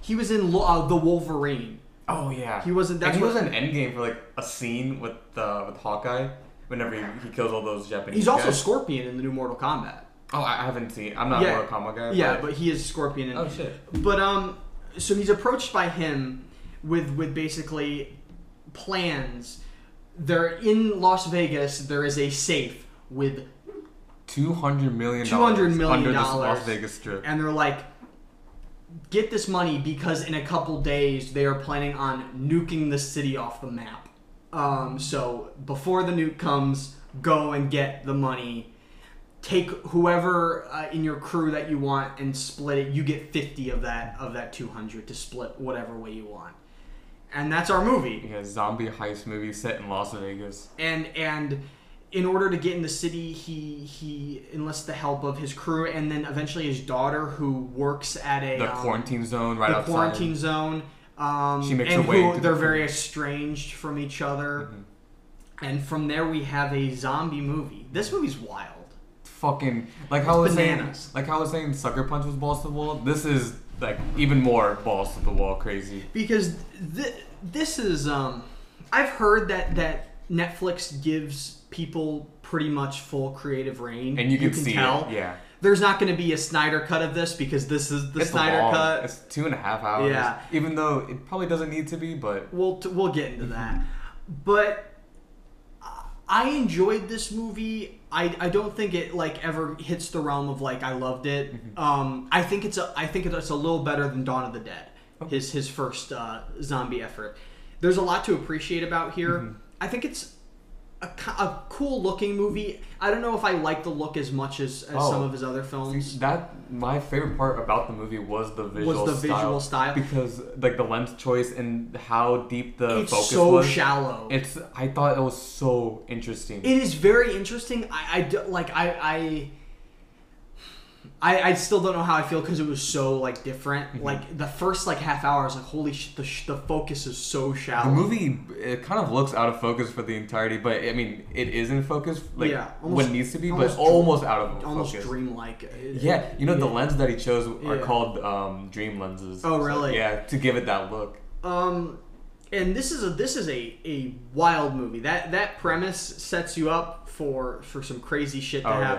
he was in uh, the Wolverine. Oh yeah, He wasn't- that's and he what- was in Endgame for like a scene with uh, with Hawkeye. Whenever he, he kills all those Japanese. He's also guys. Scorpion in the new Mortal Kombat. Oh, I haven't seen. I'm not Yeah. a Mortal Kombat guy. Yeah, but he is Scorpion. In, oh shit. But um, so he's approached by him with with basically plans. They're in Las Vegas. There is a safe with, Two hundred million. $200 million under this dollars. Las Vegas strip. and they're like, get this money because in a couple days they are planning on nuking the city off the map. Um, so before the nuke comes, go and get the money. Take whoever uh, in your crew that you want and split it. You get fifty of that of that two hundred to split whatever way you want. And that's our movie. Yeah, zombie heist movie set in Las Vegas. And and in order to get in the city, he he enlists the help of his crew and then eventually his daughter, who works at a The um, quarantine zone right the outside. quarantine zone. Um, She makes and her way who they're crew. very estranged from each other. Mm-hmm. And from there, we have a zombie movie. This movie's wild. Fucking like how I was Bananas. saying, like how I was saying, Sucker Punch was balls to the wall. This is like even more balls to the wall crazy. because th- this is um I've heard that that Netflix gives people pretty much full creative reign And you can see it, tell yeah. there's not going to be a Snyder cut of this because this is the It's Snyder long. cut It's two and a half hours. Yeah. Even though it probably doesn't need to be, but we'll t- we'll get into that but I enjoyed this movie. I, I don't think it like ever hits the realm of like I loved it. Um I think it's a I think it's a little better than Dawn of the Dead his his first uh, zombie effort. There's a lot to appreciate about here. I think it's a, a cool looking movie I don't know if I like the look as much as, as Oh. some of his other films that my favorite part about the movie was the visual was the visual style. because like the lens choice and how deep the focus was. it's focus so was. shallow It's I thought it was so interesting. It is very interesting. I, I like I I. I, I still don't know how I feel because it was so like different. Mm-hmm. Like the first like half hour, I was like, "Holy shit!" The, sh- the focus is so shallow. the movie it kind of looks out of focus for the entirety, but I mean it is in focus like Yeah, when it needs to be, almost but dr- almost out of almost focus. dreamlike. Yeah, you know the yeah. lens that he chose are Yeah. called um, dream lenses. Oh, So, really? yeah, to give it that look. Um, and this is a this is a, a wild movie. That that premise sets you up for for some crazy shit to Oh, yeah.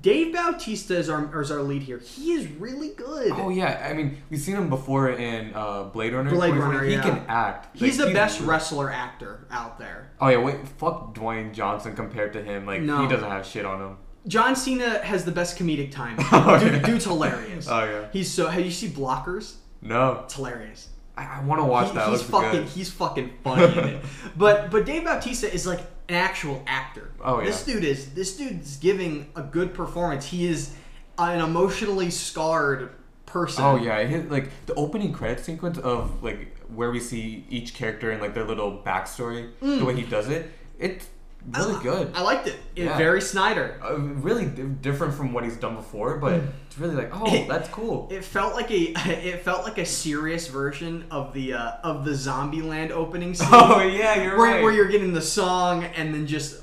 Dave Bautista is our is our lead here. He is really good. Oh yeah, I mean we've seen him before in uh, Blade Runner. Blade 2049. Runner, He yeah. can act. He's Like, the best wrestler actor out there. Oh yeah, wait, fuck Dwayne Johnson compared to him. Like No. he doesn't have shit on him. John Cena has the best comedic timing. <laughs> Oh, Dude, yeah. Dude's hilarious. Oh yeah. He's so. Have you seen Blockers? No, It's hilarious. I, I want to watch He- that. He's fucking. good. He's fucking funny in it. <laughs> But but Dave Bautista is like an actual actor. Oh, yeah. This dude is. This dude's giving a good performance. He is an emotionally scarred person. Oh yeah, his, like the opening credit sequence of like where we see each character and like their little backstory, the mm. way he does it, it's really good. Mm. I liked it. it Yeah. Very Snyder. uh, really di- different from what he's done before, but it's really like, oh, It- that's cool. It felt like a <laughs> it felt like a serious version of the uh, of the Zombieland opening <laughs> scene. oh yeah, you're where, right. where you're getting the song and then just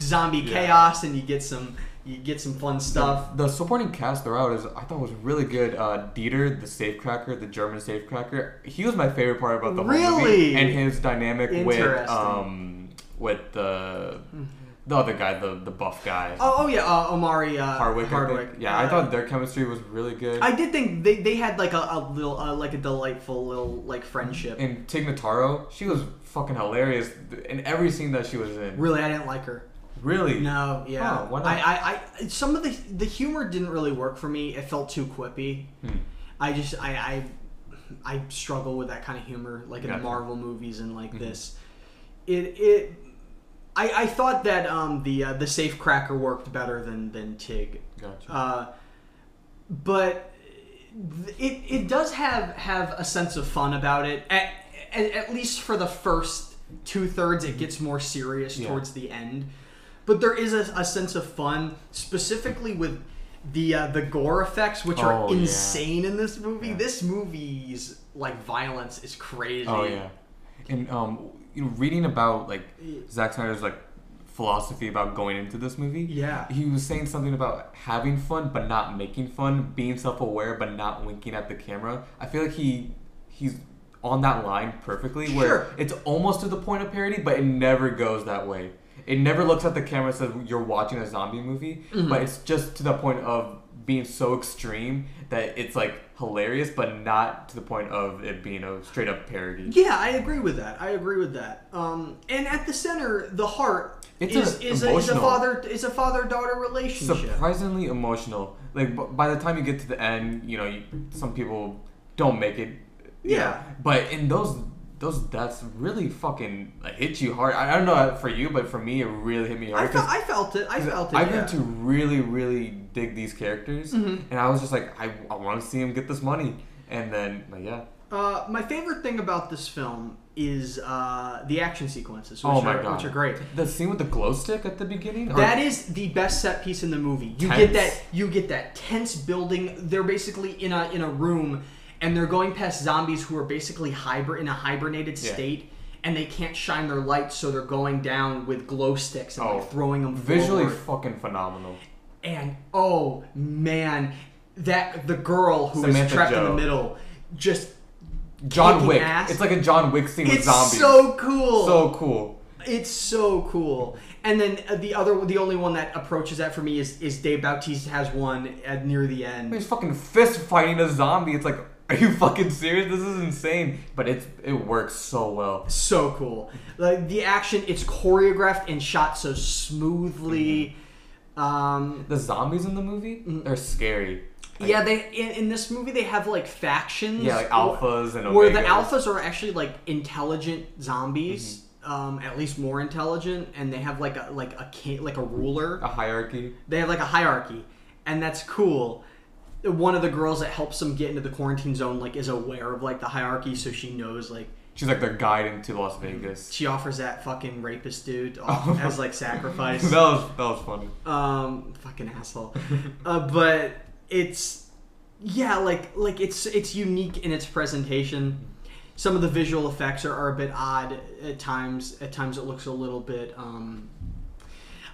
zombie Yeah. chaos and you get some you get some fun stuff. The supporting cast throughout is I thought was really good. Uh, Dieter, the safecracker, the German safecracker, he was my favorite part about the whole movie, and his dynamic with um with the the other guy, the the buff guy, Oh, oh yeah, uh, Omari uh, Hardwick. I think. Hardwick. Yeah, I Uh, thought their chemistry was really good. I did think they, they had like a, a little uh, like a delightful little like friendship. and Tig Notaro, she was fucking hilarious in every scene that she was in. Really, I didn't like her. Really? No, yeah. Oh, why not? I, I, I, some of the the humor didn't really work for me. It felt too quippy. Hmm. I just, I, I, I struggle with that kind of humor, like in the Gotcha. Marvel movies and like Mhm. this. It, it, I, I thought that um, the uh, the safe cracker worked better than than Tig. Gotcha. Uh, but it, it does have have a sense of fun about it. At, at, at least for the first two thirds, it gets more serious Yeah. towards the end. But there is a, a sense of fun, specifically with the uh, the gore effects, which Oh, are yeah. insane in this movie. Yeah. This movie's like violence is crazy. Oh yeah, and um, you know, reading about like Zack Snyder's like philosophy about going into this movie. Yeah. he was saying something about having fun but not making fun, being self-aware but not winking at the camera. I feel like he he's on that line perfectly, Sure. where it's almost to the point of parody, but it never goes that way. It never looks at the camera and says you're watching a zombie movie, Mm-hmm. but it's just to the point of being so extreme that it's like hilarious, but not to the point of it being a straight up parody. Yeah, I agree with that. I agree with that. Um, and at the center, the heart It's is, a- is, a, is a father is a father daughter relationship. surprisingly emotional. Like b- by the time you get to the end, you know, you, some people don't make it. Yeah. know. But in those those deaths really fucking hit you hard. I, I don't know for you, but for me, it really hit me hard. I felt, I felt it. I felt it. I yeah. to really, really dig these characters, Mhm. and I was just like, I, I want to see him get this money, and then like yeah, Uh, my favorite thing about this film is uh, the action sequences, which, Oh my are, God. which are great. The scene with the glow stick at the beginning. That is the best set piece in the movie. You Tense. get that you get that tense building. They're basically in a in a room and they're going past zombies who are basically hybrid in a hibernated Yeah. state and they can't shine their lights so they're going down with glow sticks and Oh, like throwing them visually forward. fucking phenomenal. and oh man that the girl who is Samantha trapped in the middle just John Wick. ass. It's like a John Wick scene with it's zombies. so cool so cool. It's so cool. And then uh, the other, the only one that approaches that for me is is Dave Bautista has one at near the end. He's fucking fist fighting a zombie. It's like, are you fucking serious? This is insane. But it's it works so well. So cool. Like the action, it's choreographed and shot so smoothly. Um, The zombies in the movie, they're scary. Like, yeah, they in, in this movie they have like factions. Yeah, like alphas and where the alphas are actually like intelligent zombies. Mm-hmm. Um, at least more intelligent, and they have like a like a like a ruler. a hierarchy. they have like a hierarchy and that's cool one of the girls that helps them get into the quarantine zone like is aware of like the hierarchy so she knows like She's like their guide into Las Vegas. she offers that fucking rapist dude <laughs> off as like sacrifice that was that was funny. um fucking asshole uh, but it's yeah like like it's it's unique in its presentation some of the visual effects are, are a bit odd at times at times it looks a little bit um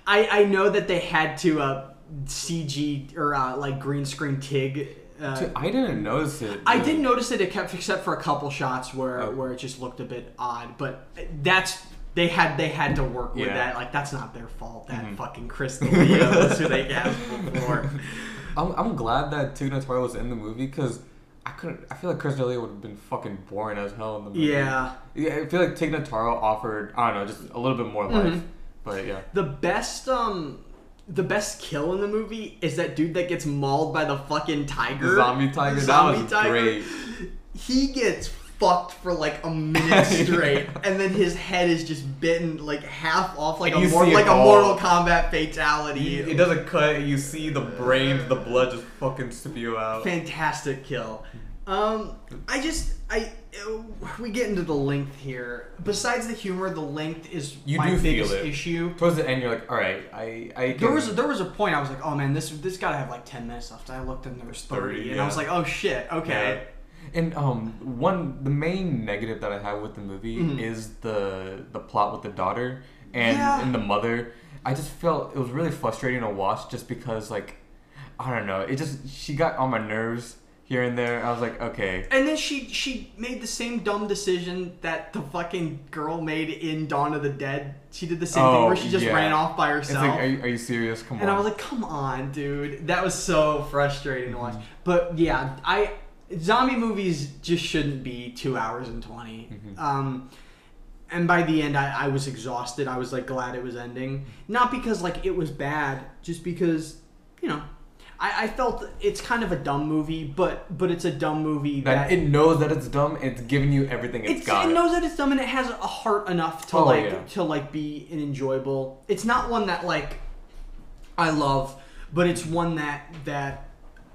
i i know that they had to uh cg or uh, like green screen tig uh, Dude, I didn't notice it. I did notice it except except for a couple shots where Oh. where it just looked a bit odd, but that's they had they had to work with Yeah. that. Like that's not their fault. That Mhm. fucking Chris D'Elia is who they cast before. <laughs> I'm, I'm glad that Tig Notaro was in the movie because I couldn't. I feel like Chris D'Elia would have been fucking boring as hell in the movie. Yeah, Yeah, I feel like Tig Notaro offered. I don't know, just a little bit more life. Mhm. But yeah. the best um the best kill in the movie is that dude that gets mauled by the fucking tiger. The zombie tiger, The that zombie was tiger. great. He gets fucked for like a minute <laughs> straight, and then his head is just bitten like half off, like And a mor- like a all. Mortal Kombat fatality. It doesn't cut. You see the brain, the blood just fucking spew out. fantastic kill. Um, I just I we get into the length here. Besides the humor, the length is You my do feel biggest it. issue. Towards the end, you're like, all right, I, I. There can- was there was a point I was like, oh man, this this gotta have like ten minutes left. I looked and there was thirty, 30, and I was like, oh shit, okay. Yeah. And um, one the main negative that I have with the movie Mhm. is the the plot with the daughter and Yeah. and the mother. I just felt it was really frustrating to watch just because like I don't know, it just she got on my nerves here and there. I was like, okay, And then she she made the same dumb decision that the fucking girl made in Dawn of the Dead. She did the same thing Oh, where she just yeah. ran off by herself. like, are you, are you serious? Come And on. And I was like, come on, dude. That was so frustrating to watch. But yeah, I zombie movies just shouldn't be two hours and 20 Mhm. Um, and by the end, I, I was exhausted. I was like glad it was ending. Not because like it was bad, just because you know, I, I felt it's kind of a dumb movie, but but it's a dumb movie that that, it knows that it's dumb. and It's giving you everything it's it's, got. it knows that it's dumb and it has a heart enough to Oh, like yeah. to like be an enjoyable. It's not one that like I love, but it's one that that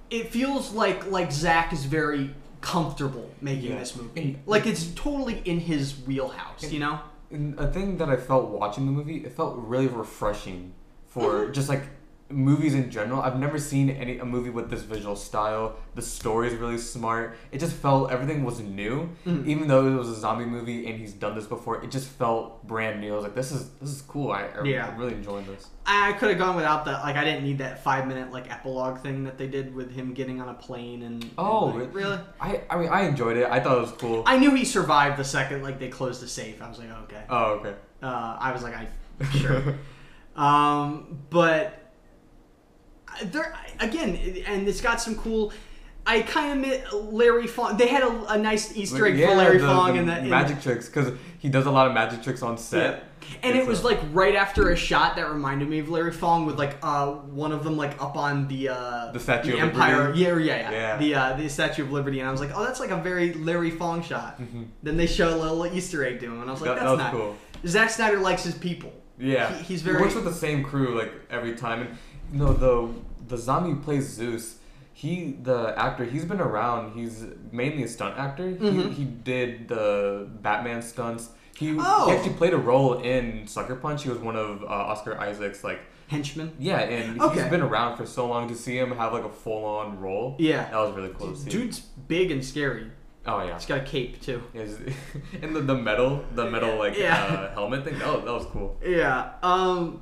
it feels like like Zack is very comfortable making Yeah. this movie. And- Like it's totally in his wheelhouse, you know? And a thing that I felt watching the movie, it felt really refreshing for Mhm. just like movies in general. I've never seen any a movie with this visual style. The story is really smart. It just felt everything was new, Mhm. even though it was a zombie movie and he's done this before. It just felt brand new. I was like, this is this is cool. I, I Yeah. Really enjoying this. I could have gone without that. Like I didn't need that five minute like epilogue thing that they did with him getting on a plane and. and, Oh, like, really? I I mean I enjoyed it. I thought it was cool. I knew he survived the second like they closed the safe. I was like, okay. oh okay. Uh, I was like, I sure. <laughs> um, but there again, and it's got some cool. I kind of met Larry Fong. They had a, a nice Easter egg for Larry the- Fong the in that. in- magic tricks because he does a lot of magic tricks on set. and it was a- like right after a shot that reminded me of Larry Fong with like uh one of them like up on the uh The Statue of Empire. Liberty? Yeah, yeah, yeah, Yeah. The uh, the Statue of Liberty, and I was like, oh, that's like a very Larry Fong shot. Mhm. Then they show a little Easter egg to him, and I was like, That- that's that was not. cool. Zack Snyder likes his people. Yeah, He- he's He very- works with the same crew like every time, and you know the the zombie who plays Zeus. he the actor he's been around. He's mainly a stunt actor. Mhm. He, he did the Batman stunts. He, Oh. he actually played a role in Sucker Punch. He was one of uh, Oscar Isaac's like Henchman. yeah, and Okay. he's been around for so long to see him have like a full on role. Yeah. that was really cool to see. Dude's big and scary. oh yeah, He's got a cape too. <laughs> And the, the metal the metal like Yeah. uh, helmet thing Oh, that was cool. Yeah. Um.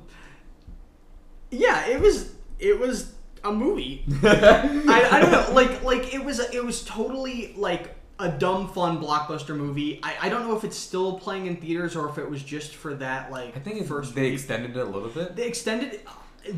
Yeah, it was. It was a movie. <laughs> I, I don't know. Like like it was. It was totally like a dumb fun blockbuster movie. I, I don't know if it's still playing in theaters or if it was just for that like I think first they week. extended it a little bit. They extended.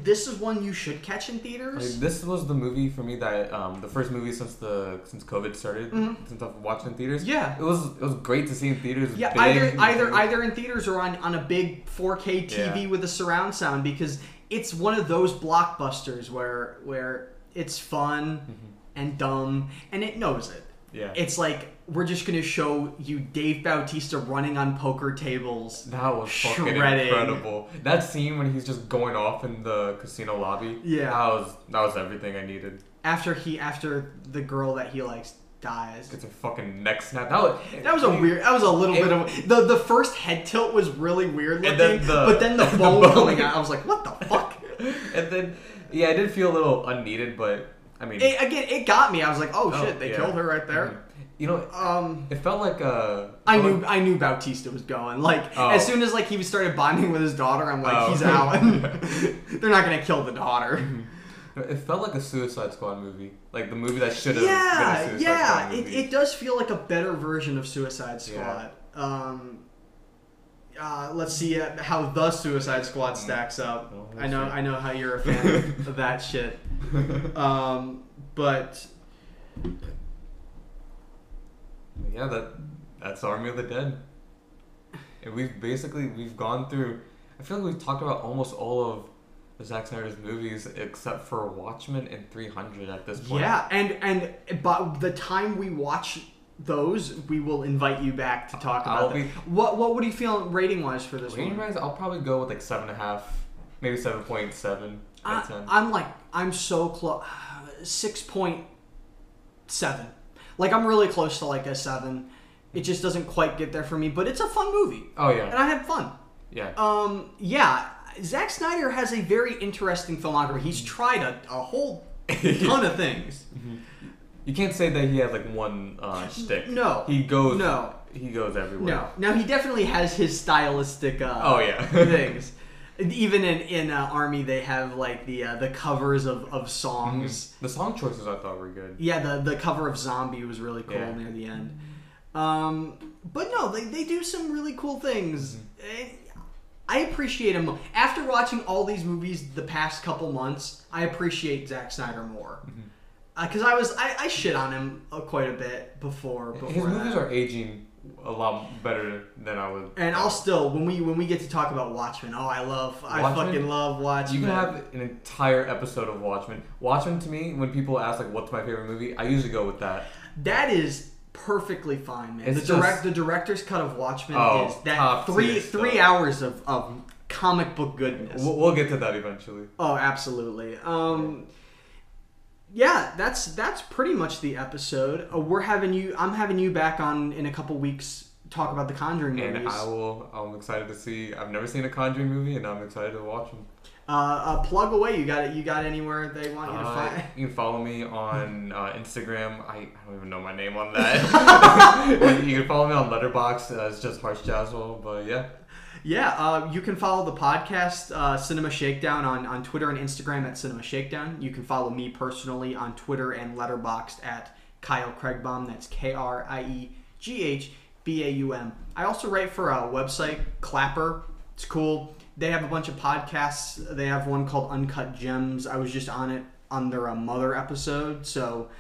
This is one you should catch in Like, theaters. this was the movie for me that um, the first movie since the since COVID started Mhm. since I've watched in theaters. Yeah. it was it was great to see in theaters. Yeah, either either either in theaters or on, on a big 4K TV Yeah. with a surround sound because it's one of those blockbusters where where it's fun Mm-hmm. and dumb and it knows it. Yeah, It's like we're just gonna show you Dave Bautista running on poker tables. that was fucking shredding. incredible. That scene when he's just going off in the casino lobby. Yeah. that was that was everything I needed. After he after the girl that he likes dies. Gets a fucking neck snap. That was That was a weird. That was a little It- bit of the the first head tilt was really weird looking, then the- but then the <laughs> the bone bone. coming out, I was like, what the fuck? <laughs> and then yeah, I did feel a little unneeded, but I mean, It, again, it got me. I was like, oh, Oh, shit, they yeah. killed her right there. Mhm. You know, Um, it felt like uh I knew like- I knew Bautista was going. Like Oh. as soon as like he started bonding with his daughter, I'm like, Oh. he's out. <laughs> They're not gonna kill the daughter. It felt like a Suicide Squad movie, like the movie that should have yeah, been a Suicide yeah. Squad It, movie. it does feel like a better version of Suicide Yeah. Squad. Um, uh, let's see uh, how the Suicide Squad stacks up. Well, we'll I know see. I know how you're a fan <laughs> of that shit. <laughs> Um, but yeah, that that's Army of the Dead. And we've basically we've gone through. I feel like we've talked about almost all of the Zack Snyder's movies except for Watchmen and 300 at this point. Yeah, and and by the time we watch those, we will invite you back to talk I'll about them. be- What what would you feel rating wise for this Rating one? wise, I'll probably go with like seven and a half, maybe seven point seven out of I, ten. I'm like I'm so close, six point seven. Like I'm really close to like a seven. It just doesn't quite get there for me, but it's a fun movie, oh yeah, and I had fun. yeah. Um, yeah, Zack Snyder has a very interesting filmography. He's tried a, a whole ton of things. <laughs> You can't say that he has like one uh, shtick. No. he goes. No. he goes everywhere. No, now he definitely has his stylistic. Uh, Oh, yeah. <laughs> things. Even in in uh, Army, they have like the uh, the covers of, of songs. The song choices I thought were good. Yeah, the the cover of Zombie was really cool Yeah. near the end. Um, but no, they, they do some really cool things. Mm-hmm. I appreciate him after watching all these movies the past couple months. I appreciate Zack Snyder more Mm-hmm. because I was I, I shit on him uh, quite a bit before. before His movies are aging a lot better than I would. And I'll still when we when we get to talk about Watchmen, oh I love I fucking love Watchmen. You can have an entire episode of Watchmen. Watchmen to me, when people ask like, "What's my favorite movie?" I usually go with that. that is perfectly fine, man. It's the direct just- the director's cut of Watchmen Oh, is that three three hours of, of comic book goodness. We'll, we'll get to that eventually. Oh, absolutely. Um, yeah, that's that's pretty much the episode. Uh, we're having you. I'm having you back on in a couple weeks. Talk about the Conjuring movies. And I will. I'm excited to see. I've never seen a Conjuring movie, and I'm excited to watch them. Uh, uh, plug away. You got it. You got anywhere they want you to Uh, find? you can follow me on <laughs> uh, Instagram. I, I don't even know my name on that. <laughs> <laughs> you can follow me on Letterboxd. Uh, it's just Harsh Jaswal. But yeah, Yeah, uh, you can follow the podcast uh, Cinema Shakedown on, on Twitter and Instagram at Cinema Shakedown. You can follow me personally on Twitter and Letterboxd at Kyle Krieghbaum. That's K R I E G H B A U M. I also write for a website, Clapper. It's cool. They have a bunch of podcasts. They have one called Uncut Gems. I was just on it on their uh, Mother episode, so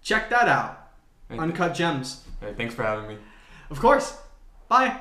check that out. Uncut Gems. Right, thanks for having me. Of course. Bye.